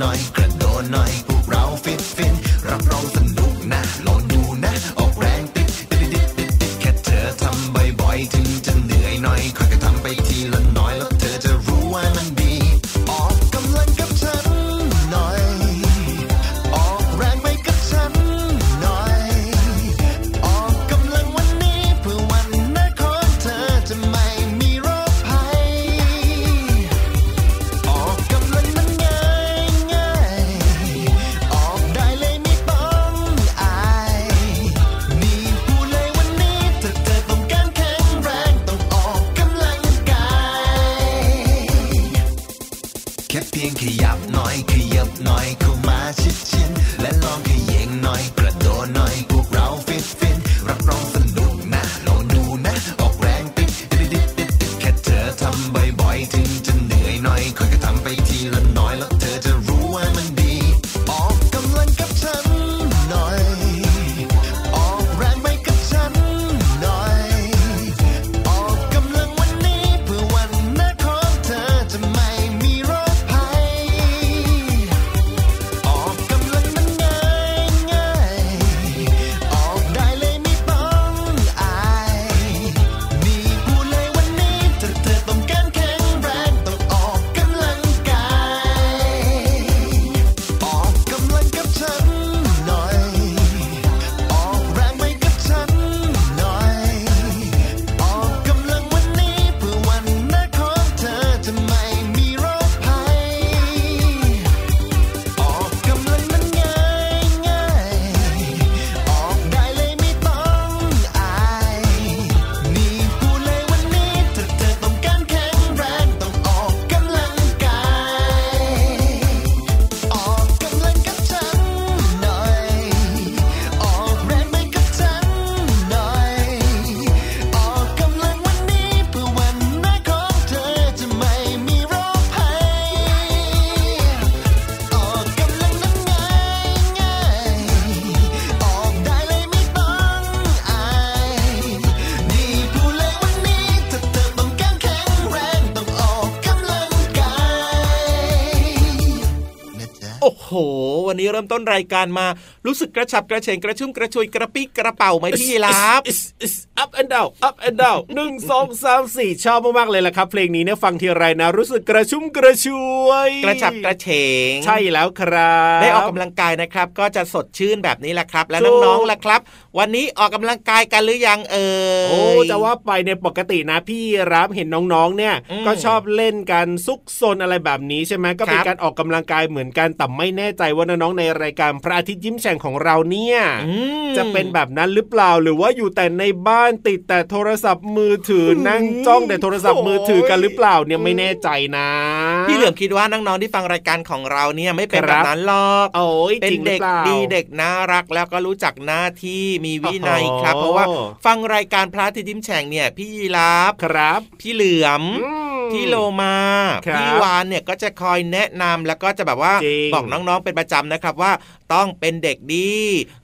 donai, no night. the mind เริ่มต้นรายการมารู้สึกกระฉับกระเฉงกระชุ่มกระชวยกระปรี้กระเปร่าไหมพี่รับ up and down up and down หนึ่งสองสามสี่ชอบมากๆเลยล่ะครับ เพลงนี้เนี่ยฟังทีไรนะ รู้สึกกระชุ่มกระชวย กระฉับกระเฉง ใช่แล้วครับ ได้ออกกำลังกายนะครับ ก็จะสดชื่นแบบนี้แหละครับ และถูกน้องๆล่ะครับ วันนี้ออกกำลังกายกันหรือยังเอ่ยโอ้จะว่าไปในยปกตินะพี่รับเห็นน้องๆเนี่ยอืมก็ชอบเล่นกันซุกซนอะไรแบบนี้ใช่ไหมก็เป็นครับการออกกำลังกายเหมือนกันแต่ไม่แน่ใจว่าน้องๆในรายการพระอาทิตย์ยิ้มแฉ่งของเราเนี่ยอืมจะเป็นแบบนั้นหรือเปล่าหรือว่าอยู่แต่ในบ้านติดแต่โทรศัพท์มือถือนั่งจ้องแต่โทรศัพท์มือถือกันหรือเปล่าเนี่ยไม่แน่ใจนะพี่เหลือมคิดว่าน้องๆที่ฟังรายการของเราเนี่ยไม่เป็นคแบรับบนั้นหรอกโอ้ยเป็จนริงหรืเด็อกเปล่าดีเด็กน่ารักแล้วก็รู้จักหน้าที่มีวินัยโอ้โหครับ เพราะว่าฟังรายการพระอาทิตย์ยิ้มแฉ่งเนี่ยพี่ยีราฟครับ พี่เหลือมอืม พี่โลมาครับพี่วานเนี่ยก็จะคอยแนะนำแล้วก็จะแบบว่าจริงบอกน้องๆเป็นประจำนะครับว่าต้องเป็นเด็กดี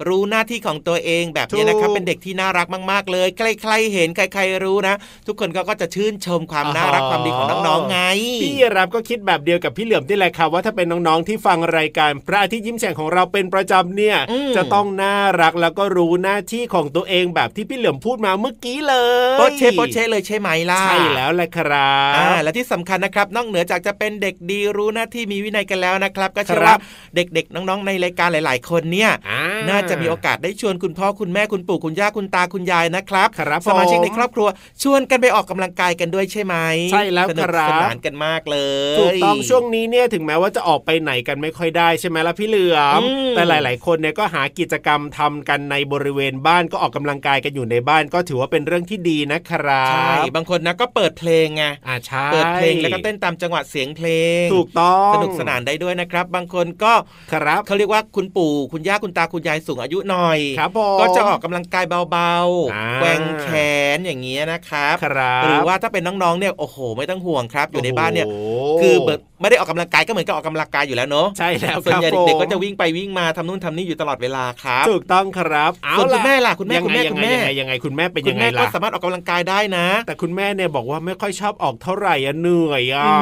รู้หน้าที่ของตัวเองแบบนี้นะครับถูกเป็นเด็กที่น่ารักมาก ๆ เลย ใครๆเห็นใคร ๆรู้นะ ทุกคนก็ก็จะชื่นชมความน่ารักความดีของน้องๆไง พี่รับก็คิดแบบเดียวกับพี่เหลือมที่แหละครับว่าถ้าเป็นน้องๆที่ฟังรายการพระอาทิตย์ยิ้มแฉ่งของเราเป็นประจำเนี่ยอืมจะต้องน่ารักแล้วก็รู้หน้าที่ของตัวเองแบบที่พี่เหลือมพูดมาเมื่อกี้เลยโปเชโปเชเลยใช่ไหมล่ะใช่แล้วแหละครับอ่าและที่สำคัญนะครับนอกเหนือจากจะเป็นเด็กดีรู้หน้าที่มีวินัยกันแล้วนะครับ ก็เชื่อครัว่าบเด็กๆ น้องๆในรายการหลาย ๆ คนเนี่ยอ่าน่าจะมีโอกาสได้ชวนคุณพ่อคุณแม่คุณปู่คุณย่าคุณตาคุณยายนะครับครับสมาชิกผมในครอบครัวชวนกันไปออกกำลังกายกันด้วยใช่ไหมใช่แล้วสนุกครับสนานกันมากเลยถูกต้องช่วงนี้เนี่ยถึงแม้ว่าจะออกไปไหนกันไม่ค่อยได้ใช่ไหมล่ะพี่เหลือมอืมแต่หลาย ๆ คนเนี่ยก็หากิจกรรมทำกันในบริเวณบ้านก็ออกกำลังกายกันอยู่ในบ้านก็ถือว่าเป็นเรื่องที่ดีนะครัใช่บบางคนนะก็เปิดเพลงไงอ่าใช่เปิดเพลงแล้วก็เต้นตามจังหวะเสียงเพลง ถูกต้องสนุกสนานได้ด้วยนะครับ บางคนก็ครับเขาเรียกว่าคุณปู่คุณย่าคุณตาคุณยายสูงอายุหน่อยครับผมก็จะออกกำลังกายเบาอ่าๆแกว่งแขนอย่างเงี้ยนะครับครับหรือว่าถ้าเป็นน้องๆเนี่ยโอ้โห ไม่ต้องห่วงครับ อยู่ในบ้านเนี่ยโโหคือเบิดไม่ได้ออกกำลังกายก็เหมือนกับออกกำลังกายอยู่แล้วเนอะใช่แล้วส่วนใหญ่ครับเด็กๆผมก็จะวิ่งไปวิ่งมาทำนู่นทำนี่อยู่ตลอดเวลาครับถูกต้องครับเอาส่วนคุณล่ะแม่ล่ะคุณแม่ยังคุณไงแม่ยัคุงณไงแม่ยังไงยังไงคุณแม่เป็นคุยัณงไงแม่ก็ล่ะสามารถออกกำลังกายได้นะ แต่คุณแม่เนี่ยบอกว่าไม่ค่อยชอบออกเท่าไหร่อะเหนื่อยอะอื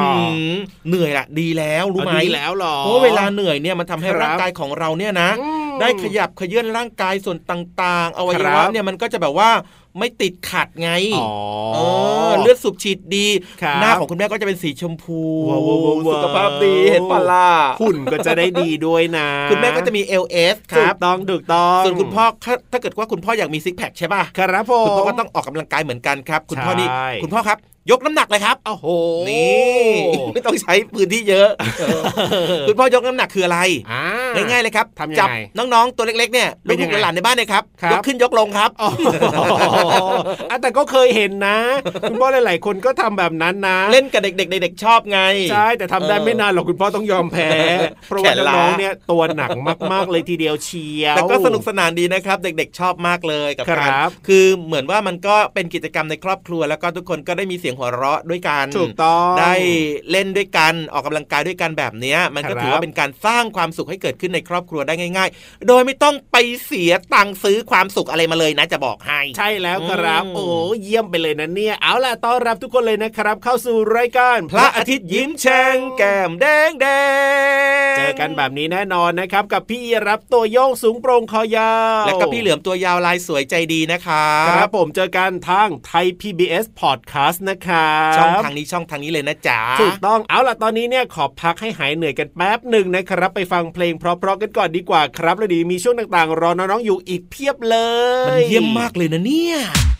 มเหนื่อยละดีแล้วรู้ไหมเอาดีแล้วเหรอเพราะว่าเวลาเหนื่อยเนี่ยมันทำให้ครับร่างกายของเราเนี่ยนะอืมได้ขยับเขยื่อนร่างกายส่วนต่าง ๆอวัยครัวะบเนี่ยมันก็จะแบบว่า ไม่ติดขัดไงอ๋อเออเลือดสูบฉีดดีครับหน้าของคุณแม่ก็จะเป็นสีชมพูว้าวว้าวว้าวสุขภาพดีเห็นปะล่ะหุ่นก็จะได้ดีด้วยนะ คุณแม่ก็จะมี LS คถูรักบต้องถูกต้องส่วนคุณพ่อถ้าถ้าเกิดว่าคุณพ่ออยากมีซิกแพคใช่ป่ะครับผมคุณพ่อก็ต้องออกกำลังกายเหมือนกันครับ คุณพ่อนี่ใช่คุณพ่อครับยกน้ำหนักเลยครับโอ้โห นี่ ไม่ต้องใช้พื้นที่เยอะเออคุณพ่อยกน้ำหนักคืออะไรอ่าง่ายๆเลยครับทำยังไงจับน้องๆตัวเล็กๆเนี่ยเป็นยัลูงกไงๆหลานๆในบ้านเนี่ยครับครับ ยกขึ้นยกลงครับโอ้โหอะแต่ก็เคยเห็นนะคุณพ่อหลาย ๆ คนก็ทำแบบนั้นนะ เล่นกับเด็กๆเด็กๆชอบไง ใช่แต่ทำได้เออไม่นานหรอกคุณพ่อต้องยอมแพ้ เพราะว่าแขนล้าน้องๆเนี่ยตัวหนักมากๆเลยทีเดียวเชียวแต่ก็สนุกสนานดีนะครับ เด็กๆชอบมากเลยกับคการรับคือเหมือนว่ามันก็เป็นกิจกรรมในครอบครัว แล้วก็ทุกคนก็ได้มีเสียงหัวเราะด้วยกันถูกต้องได้เล่นด้วยกันออกกำลังกายด้วยกันแบบเนี้ยมันก็ครับถือว่าเป็นการสร้างความสุขให้เกิดขึ้นในครอบครัวได้ง่าย ๆ โดยไม่ต้องไปเสียตังค์ซื้อความสุขอะไรมาเลยนะจะบอกให้ ใช่แล้วครับอืมโอ้เยี่ยมไปเลยนะเนี่ย เอาล่ะต้อนรับทุกคนเลยนะครับ เข้าสู่รายการ พระอาทิตย์ยิ้มแฉ่งแก้มแดงแดงเจอกันแบบนี้แน่นอนนะครับ กับพี่รับตัวโยงสูงโปร่งคอยาวแล้วก็พี่เหลือมตัวยาวลายสวยใจดีนะครัครับบผมเจอกันทางไทย PBS Podcast นะครับช่องทางนี้ช่องทางนี้เลยนะจ๊ะถูกต้องเอาล่ะตอนนี้เนี่ยขอพักให้หายเหนื่อยกันแป๊บหนึ่งนะครับ ไปฟังเพลงเพราะๆกันก่อนดีกว่าครับแล้วเดียวมีช่วงต่างๆ รอน้องๆอยู่อีกเพียบเลย มันเยี่ยมมากเลยนะเนี่ยก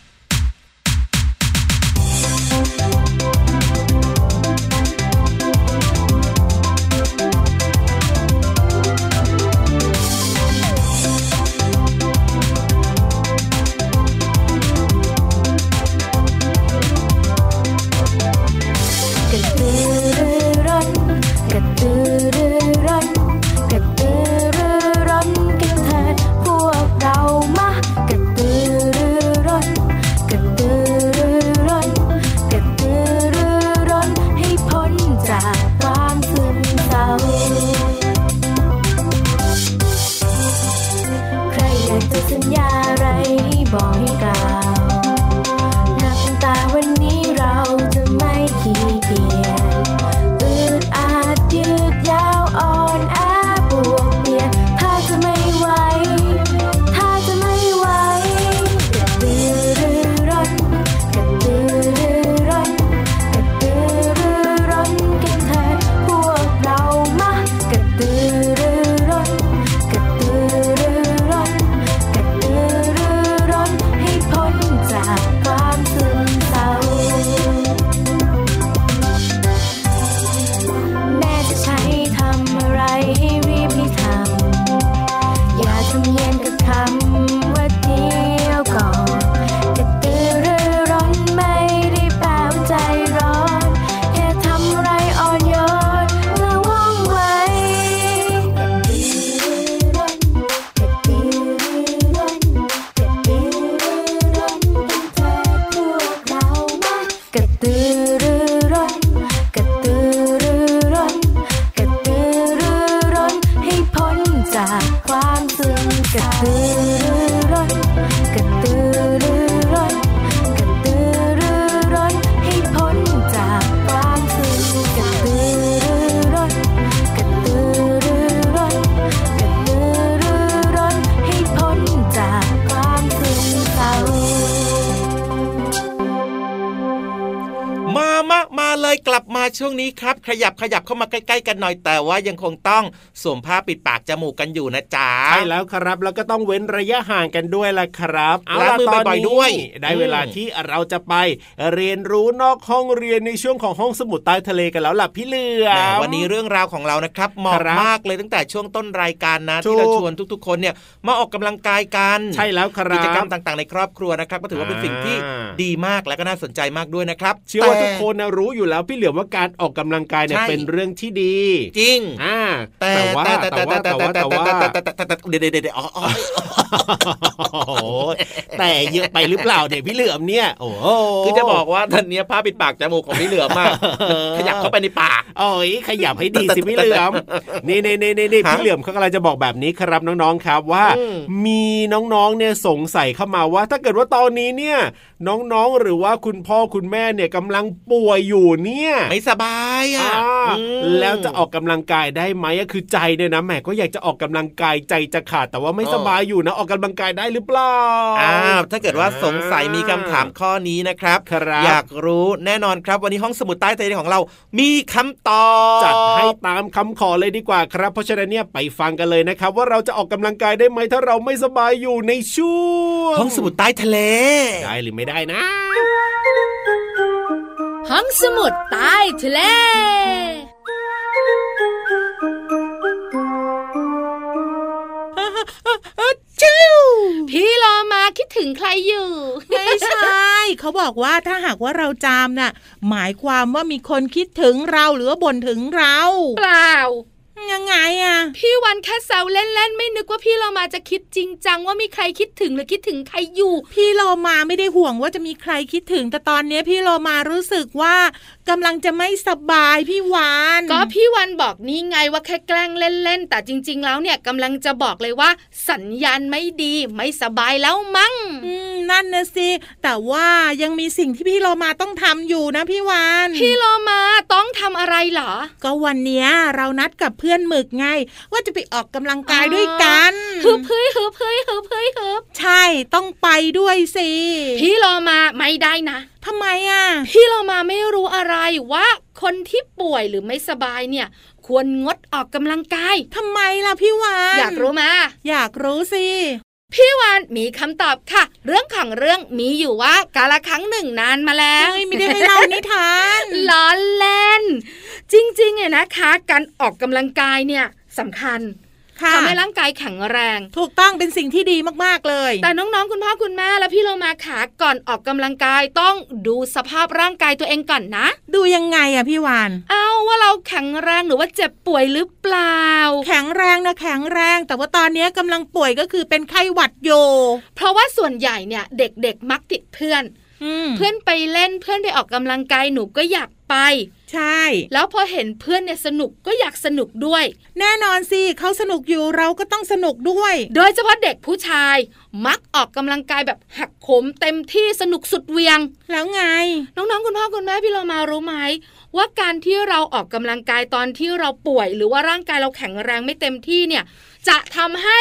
ช่วงนี้ครับ ขยับขยับเข้ามาใกล้ๆกันหน่อยแต่ว่ายังคงต้องสวมผ้าปิดปากจมูกกันอยู่นะจ๊ะใช่แล้วครับ แล้วก็ต้องเว้นระยะห่างกันด้วยล่ะครับเอาล้างล่ะมือตอนบ่อยนี้ๆด้วย ได้เวลาอืมที่เราจะไปเรียนรู้นอกห้องเรียนในช่วงของห้องสมุดใต้ทะเลกันแล้วล่ะพี่เหลือแหมมวันนี้เรื่องราวของเรานะครับเหมาะครับมากเลยตั้งแต่ช่วงต้นรายการนะถูกที่เราชวนทุกๆ คนเนี่ยมาออกกำลังกายกันใช่แล้วครับกิจกรรมต่างๆ ในครอบครัวนะครับก็ถือว่าเป็นสิ่งที่อ่าดีมากและก็น่าสนใจมากด้วยนะครับเชื่อว่าแต่ทุกคนนะรู้อยู่แล้วพี่เหลือมว่าการออกกำลังกายเนี่ยใช่เป็นเรื่องที่ดี จริงอ่าแต่แต่ว่าแต่แต่แต่ว่าแต่แต่แต่ว่าแต่แต่ว่าแต่แต่แต่แต่เดี๋ยวเดี๋ยวเดี๋ยวอ๋ออ๋อโอ้โหแต่เยอะไปหรือเปล่าเนี่ยพี่เหลือมเนี่ยโอ้โหคือจะบอกว่าตอนนี้ผ้าปิดปากจมูกของพี่เหลือมากขยับเข้าไปในปากโอ้ยขยับให้ดีสิพี่เหลือมนี่นี่นี่นี่ฮะพี่เหลือมเขากำลังจะบอกแบบนี้ครับน้องๆครับว่าอืมมีน้องๆเนี่ยสงสัยเข้ามาว่า ถ้าเกิดว่าตอนนี้เนี่ย น้องๆหรือว่าคุณพ่อคุณแม่เนี่ยกำลังป่วยอยู่เนี่ย ไม่สบายอะอ่าอืมแล้วจะออกกำลังกายได้ไหมอะคือใจเนี่ยนะแหมก็อยากจะออกกำลังกายใจจะขาดแต่ว่าไม่อ๋อสบายอยู่นะออกกำลังกายได้หรือเปล่าอ้าวถ้าเกิดว่าสงสัยมีคำถามข้อนี้นะครับครับอยากรู้แน่นอนครับวันนี้ห้องสมุดใต้ทะเลของเรา มีคำตอบจัดให้ตามคำขอเลยดีกว่าครับ เพราะฉะนั้นเนี่ยไปฟังกันเลยนะครับ ว่าเราจะออกกำลังกายได้ไหมถ้าเราไม่สบายอยู่ในช่วงห้องสมุดใต้ทะเล ได้หรือไม่ได้นะห้องสมุดใต้ทะเล พี่รอมาคิดถึงใครอยู่ ไม่ใช่ เขาบอกว่าถ้าหากว่าเราจามน่ะ หมายความว่ามีคนคิดถึงเราหรือว่าบ่นถึงเรา เปล่า ยังไงอะ พี่วันแค่แซวเล่นๆ ไม่นึกว่าพี่เรามาจะคิดจริงจังว่ามีใครคิดถึงหรือคิดถึงใครอยู่ พี่โลมาไม่ได้ห่วงว่าจะมีใครคิดถึง แต่ตอนเนี้ยพี่โลมารู้สึกว่ากำลังจะไม่สบายพี่วานก็พี่วันบอกนี่ไงว่าแค่แกล้งเล่นๆ แต่จริง ๆ แล้วเนี่ยกำลังจะบอกเลยว่า สัญญาณไม่ดีไม่สบายแล้วมั้งอืม นั่นนะสิแต่ว่ายังมีสิ่งที่พี่โลมาต้องทำอยู่นะพี่วานพี่โลมาต้องทำอะไรเหรอ ก็วันเนี้ยเรานัดกับเพื่อนหมึกไง ว่าจะไปออกกำลังกายด้วยกันฮึบเฮ้ยฮึบเฮ้ยฮึบเฮ้ยฮึบใช่ต้องไปด้วยสิพี่โลมาไม่ได้นะทำไมอะ พี่โลมาไม่รู้อะไรว่าคนที่ป่วยหรือไม่สบายเนี่ย ควรงดออกกำลังกายทำไมล่ะพี่วานอยากรู้มา อยากรู้สิ พี่วานมีคำตอบค่ะ เรื่องของเรื่องมีอยู่ว่ากาละครั้งหนึ่งนานมาแล้วเอ้ยไม่ได้ให้เล่านิทานล้อเล่น จริงๆเนี่ยนะคะ การออกกำลังกายเนี่ยสำคัญค่ะ ทำให้ร่างกายแข็งแรง ถูกต้องเป็นสิ่งที่ดีมากๆเลย แต่น้องๆคุณพ่อคุณแม่และพี่โลมาขาก่อนออกกำลังกายต้องดูสภาพร่างกายตัวเองก่อนนะ ดูยังไงอะพี่วานเอาว่าเราแข็งแรงหรือว่าเจ็บป่วยหรือเปล่า แข็งแรงนะแข็งแรง แต่ว่าตอนนี้กำลังป่วยก็คือเป็นไข้หวัดโย เพราะว่าส่วนใหญ่เนี่ยเด็กๆมักติดเพื่อนอืม เพื่อนไปเล่นเพื่อนไปออกกำลังกายหนูก็อยากไป ใช่ แล้วพอเห็นเพื่อนเนี่ยสนุกก็อยากสนุกด้วย แน่นอนสิเขาสนุกอยู่เราก็ต้องสนุกด้วย โดยเฉพาะเด็กผู้ชาย มักออกกำลังกายแบบหักโหมเต็มที่สนุกสุดเหวียง แล้วไง น้องๆคุณพ่อคุณแม่พี่เรามารู้ไหมว่าการที่เราออกกำลังกายตอนที่เราป่วย หรือว่าร่างกายเราแข็งแรงไม่เต็มที่เนี่ย จะทำให้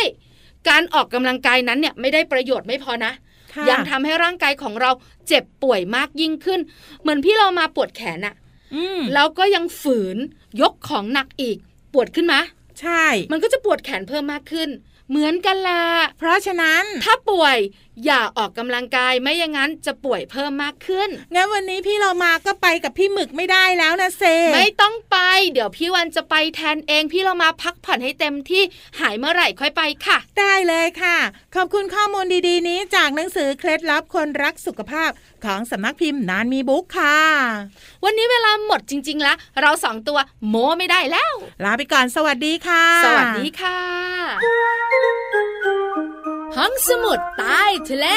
การออกกำลังกายนั้นเนี่ยไม่ได้ประโยชน์ไม่พอนะค่ะ ยังทำให้ร่างกายของเราเจ็บป่วยมากยิ่งขึ้น เหมือนพี่เรามาปวดแขนอะอืมแล้วก็ยังฝืนยกของหนักอีก ปวดขึ้นไหมใช่ มันก็จะปวดแขนเพิ่มมากขึ้น เหมือนกันละเพราะฉะนั้น ถ้าป่วย อย่าออกกำลังกายไม่อย่างนั้นจะป่วยเพิ่มมากขึ้น งั้นวันนี้พี่เรามาก็ไปกับพี่หมึกไม่ได้แล้วนะเซ ไม่ต้องไป เดี๋ยวพี่วันจะไปแทนเอง พี่เรามาพักผ่อนให้เต็มที่หายเมื่อไหร่ค่อยไปค่ะ ได้เลยค่ะ ขอบคุณข้อมูลดีๆ นี้จากหนังสือเคล็ดลับคนรักสุขภาพของสำนักพิมพ์นานมีบุ๊กค่ะ วันนี้เวลาหมดจริงๆแล้วเราสองตัวโม้ไม่ได้แล้ว ลาไปก่อนสวัสดีค่ะ สวัสดีค่ะ ห้องสมุดใต้ทะเล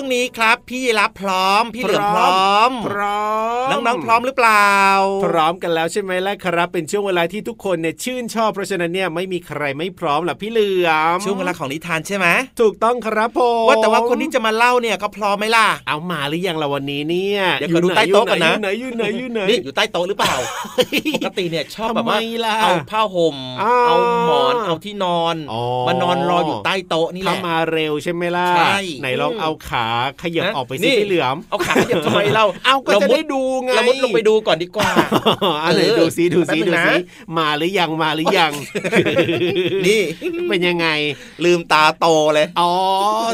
วงนี้ครับ พี่รับพร้อม พี่เหลือมพร้อม พร้อม น้องๆพร้อมหรือเปล่า พร้อมกันแล้วใช่ไหมล่ะครับ เป็นช่วงเวลาที่ทุกคนเนี่ยชื่นชอบเพราะฉะนั้นเนี่ยไม่มีใครไม่พร้อมหรอกพี่เหลือมช่วงเวลาของนิทานใช่ไหมถูกต้องครับผมว่าแต่ว่าคนที่จะมาเล่าเนี่ยก็พร้อมไหมล่ะเอามาหรือยังละวันนี้เนี่ยเดี๋ยวขอดูใต้โต๊ะก่อนนะอยู่ไหนอยู่ไหนอยู่ไหนนี่อยู่ใต้โต๊ะหรือเปล่าปกติเนี่ยชอบแบบว่าทำไมล่ะเอาผ้าห่มอ้าวเอาหมอนเอาที่นอนอ๋อมานอนรออยู่ใต้โต๊ะนี่แหถ้าละมาเร็วใช่ไหมล่ะใช่ไหนลองเอาขาขยับนะออกไปสินี่พี่เหลือมเอาขาเดี๋ยวทำไมเราเอาก็จะมุได้ดูไงเรามุดลงไปดูก่อนดีกว่าอันไหนเออดูซิดูซิแป๊บนึดูงนะซิมาหรือยังมาหรือยัง นี่เป็นยังไง ลืมตาโตเลยอ๋อ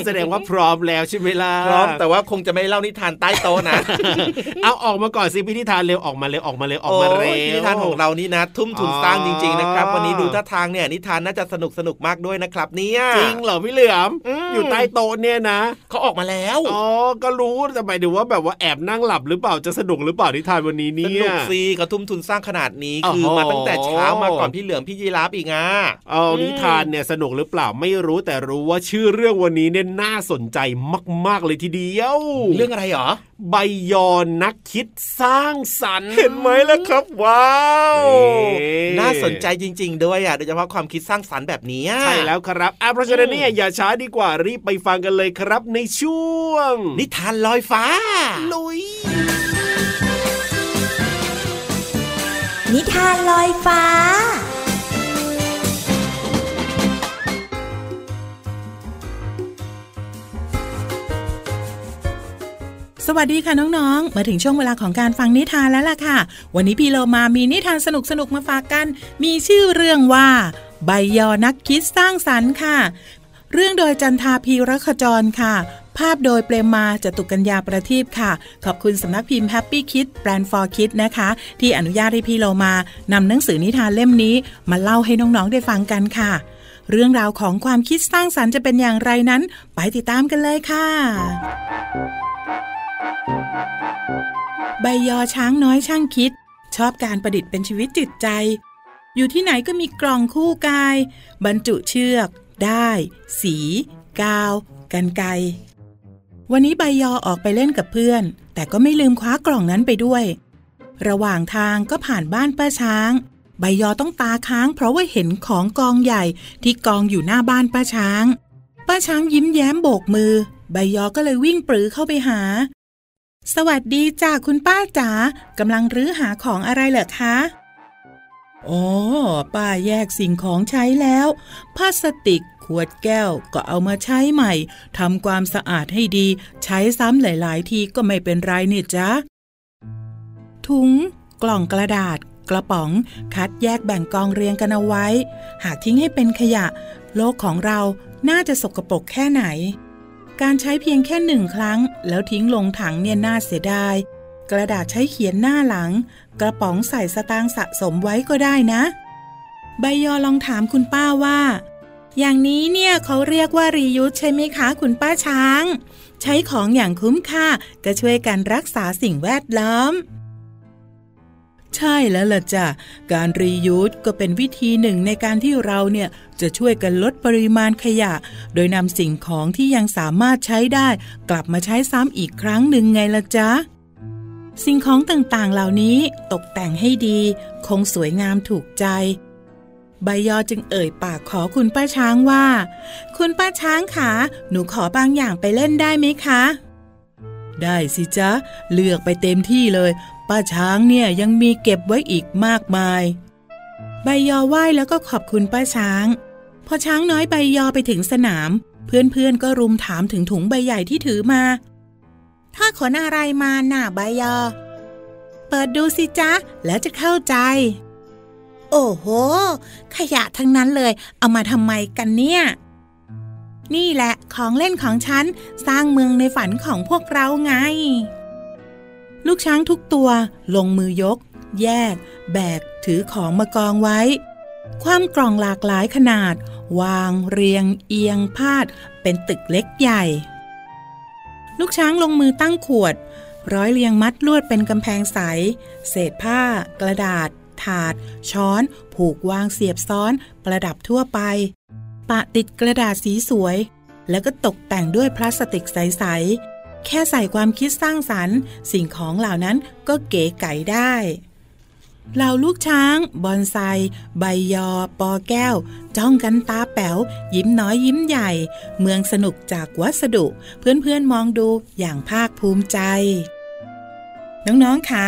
แสดงว่าพร้อมแล้วใช่ไหมล่ะพร้อมแต่ว่าคงจะไม่เล่านิทานใต้โต๊ะนะ เอาออกมาก่อนสิพี่นิทานเร็วออกมาเร็วออกมาเร็วออกมาเร็วโยนิทานของเรานี่นะ ทุ่มทุนอ๋อสร้างจริงๆนะครับ วันนี้ดูท่าทางเนี่ยนิทานน่าจะสนุกสนุกมากด้วยนะครับเนี่ยจริงเหรอพี่เหลือมอืมอยู่ใต้โต๊ะเนี่ยนะเขาออกมาแล้วอ๋อก็รู้แต่หมายถึงว่าแบบว่าแอบนั่งหลับหรือเปล่าจะสนุกหรือเปล่านิทานวันนี้สเนี่ยนุกซีเขาทุ่มทุนสร้างขนาดนี้โอ้โหคือมาตั้งแต่เช้ามาก่อนพี่เหลือมพี่ยีราฟอีกอะเอานิทานเนี่ยสนุกหรือเปล่าไม่รู้แต่รู้ว่าชื่อเรื่องวันนี้เนี่ยน่าสนใจมาก ๆเลยทีเดียว เรื่องอะไรหรอใบยอนนักคิดสร้างสรรค์ เห็นไหมล่ะครับ ว้าวนี่น่าสนใจจริง ๆ ด้วยอะโดยเฉพาะความคิดสร้างสรรค์แบบนี้อะใช่แล้วครับอะเพราะฉะนั้นเนี่ยอย่าช้าดีกว่ารีบไปฟังกันเลยครับในช่วง นิทานลอยฟ้า ลุย นิทานลอยฟ้า สวัสดีค่ะน้องๆ มาถึงช่วงเวลาของการฟังนิทานแล้วล่ะค่ะ วันนี้พี่เรามามีนิทานสนุกๆ มาฝากกัน มีชื่อเรื่องว่า ใบยอนักคิดสร้างสรรค์ค่ะ เรื่องโดยจันทาพีรคจรค่ะ ภาพโดยเปรมมาจตุกัญญาประทีปค่ะ ขอบคุณสำนักพิมพ์ Happy Kid Brand for Kids นะคะ ที่อนุญาตให้พี่เรามานำหนังสือนิทานเล่มนี้ มาเล่าให้น้องๆ ได้ฟังกันค่ะ เรื่องราวของความคิดสร้างสรรค์จะเป็นอย่างไรนั้น ไปติดตามกันเลยค่ะ ใบยอช้างน้อยช่างคิด ชอบการประดิษฐ์เป็นชีวิตจิตใจ อยู่ที่ไหนก็มีกล่องคู่กาย บรรจุเชือก ได้ สี กาว กันไกวันนี้ใบยอออกไปเล่นกับเพื่อน แต่ก็ไม่ลืมคว้ากล่องนั้นไปด้วย ระหว่างทางก็ผ่านบ้านป้าช้าง ใบยอต้องตาค้างเพราะว่าเห็นของกองใหญ่ที่กองอยู่หน้าบ้านป้าช้าง ป้าช้างยิ้มแย้มโบกมือ ใบยอก็เลยวิ่งปรือเข้าไปหา สวัสดีจ้าคุณป้าจ๋ากำลังรื้อหาของอะไรเหรอคะอ๋อป้าแยกสิ่งของใช้แล้วพลาสติกขวดแก้วก็เอามาใช้ใหม่ทำความสะอาดให้ดี ใช้ซ้ำหลาย ๆ ทีก็ไม่เป็นไรนี่จ๊ะถุง กล่องกระดาษ กระป๋อง คัดแยกแบ่งกองเรียงกันเอาไว้ หากทิ้งให้เป็นขยะ โลกของเราน่าจะสกปรกแค่ไหน การใช้เพียงแค่หนึ่งครั้ง แล้วทิ้งลงถังเนี่ยน่าเสียดาย กระดาษใช้เขียนหน้าหลัง กระป๋องใส่สตางค์สะสมไว้ก็ได้นะ ใบยอลองถามคุณป้าว่า อย่างนี้เนี่ยเขาเรียกว่ารียูสใช่ไหมคะคุณป้าช้าง ใช้ของอย่างคุ้มค่าก็ช่วยกันรักษาสิ่งแวดล้อม ใช่แล้วล่ะจ้ะ การรียูสก็เป็นวิธีหนึ่งในการที่เราเนี่ยจะช่วยกันลดปริมาณขยะ โดยนำสิ่งของที่ยังสามารถใช้ได้ กลับมาใช้ซ้ำอีกครั้งหนึ่งไงล่ะจ๊ะ สิ่งของต่างๆเหล่านี้ตกแต่งให้ดี คงสวยงามถูกใจ ใบยอจึงเอ่ยปากขอคุณป้าช้างว่า คุณป้าช้างคะหนูขอบางอย่างไปเล่นได้ไหมคะได้สิจ๊ะ เลือกไปเต็มที่เลย ป้าช้างเนี่ยยังมีเก็บไว้อีกมากมาย ใบยอไหว้แล้วก็ขอบคุณป้าช้าง พอช้างน้อยใบยอไปถึงสนาม เพื่อนๆก็รุมถามถึงถุงใบใหญ่ที่ถือมา ถ้าขนอะไรมาหน่าใบยอ เปิดดูสิจ๊ะ แล้วจะเข้าใจ โอ้โห ขยะทั้งนั้นเลย เอามาทำไมกันเนี่ย นี่แหละของเล่นของฉัน สร้างเมืองในฝันของพวกเราไง ลูกช้างทุกตัวลงมือยก แยก แบก ถือของมากองไว้ ความกล่องหลากหลายขนาด วางเรียง เอียงพาด เป็นตึกเล็กใหญ่ ลูกช้างลงมือตั้งขวด ร้อยเรียงมัดลวดเป็นกำแพงใส เศษผ้า กระดาษ ถาด ช้อน ผูกวางเสียบซ้อน ประดับทั่วไป ปะติดกระดาษสีสวย แล้วก็ตกแต่งด้วยพลาสติกใสๆ แค่ใส่ความคิดสร้างสรรค์ สิ่งของเหล่านั้นก็เก๋ไก๋ได้เหล่าลูกช้าง บอนไซ ใบยอ ปอแก้ว จ้องกันตาแป๋ว ยิ้มน้อยยิ้มใหญ่ เมืองสนุกจากวัสดุ เพื่อนๆมองดูอย่างภาคภูมิใจ น้องๆคะ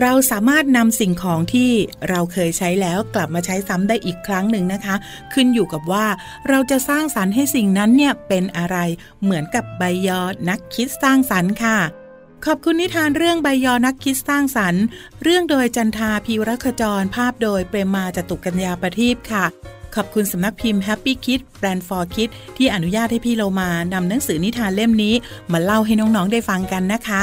เราสามารถนำสิ่งของที่เราเคยใช้แล้วกลับมาใช้ซ้ำได้อีกครั้งหนึ่งนะคะ ขึ้นอยู่กับว่าเราจะสร้างสรรค์ให้สิ่งนั้นเนี่ยเป็นอะไรเหมือนกับใบยอนักคิดสร้างสรรค์ค่ะขอบคุณนิทานเรื่องใบยอนักคิดสร้างสรรค์ เรื่องโดยจันทาพีรคจรภาพโดยเปรมมาจตุกัญญาประทีปค่ะ ขอบคุณสำนักพิมพ์ Happy Kid Brand for Kid ที่อนุญาตให้พี่เรามานำหนังสือนิทานเล่มนี้ มาเล่าให้น้อง ๆ ได้ฟังกันนะคะ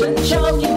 มิ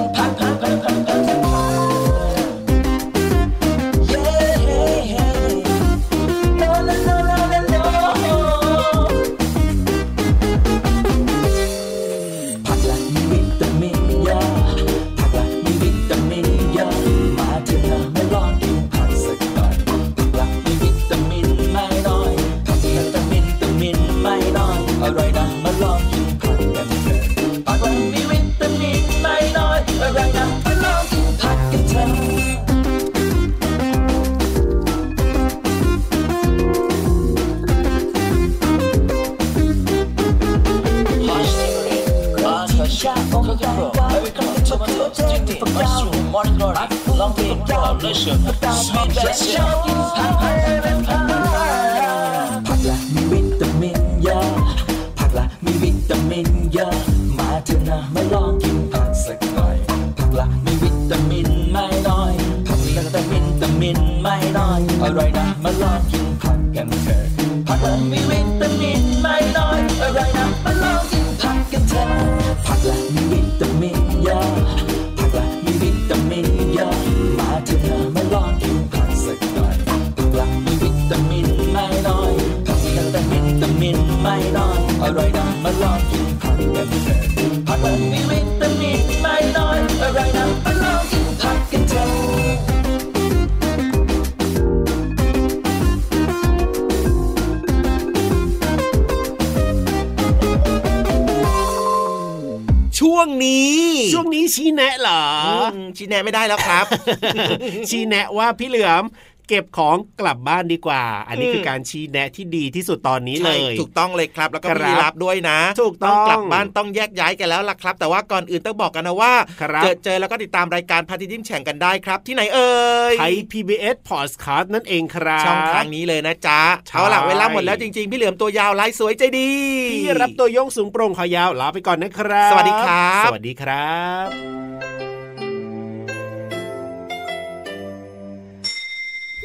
ผัก ลองกินผักกันเถอะผักละมีวิตามินไม่น้อยอร่อยนะมาลองกินผักกันเถอะช่วงนี้ ช่วงนี้ชี้แนะเหรออืมชี้แนะไม่ได้แล้วครับ ชี้แนะว่าพี่เหลือม เก็บของกลับบ้านดีกว่า อันนี้อืมคือการชี้แนะที่ดีที่สุดตอนนี้เลใช่ยถูกต้องเลยครับ แล้วก็ครับพี่รับด้วยนะ ถูกต้องกลับบ้านต้องแยกย้ายกันแล้วล่ะครับ แต่ว่าก่อนอื่นต้องบอกกันนะว่าครับเจอเจอแล้วก็ติดตามรายการพาทิตย์ยิ้มแฉ่งกันได้ครับ ที่ไหนเอ่ยไทย PBS Podcast นั่นเองครับช่องทางนี้เลยนะจ๊ะใช่เอาล่ะเวลาหมดแล้วจริงๆ พี่เหลือมตัวยาวลายสวยใจดีพี่รับตัวโยงสูงโปร่งคอยาวลาไปก่อนนะครับ สวัสดีครับ สวัสดีครับ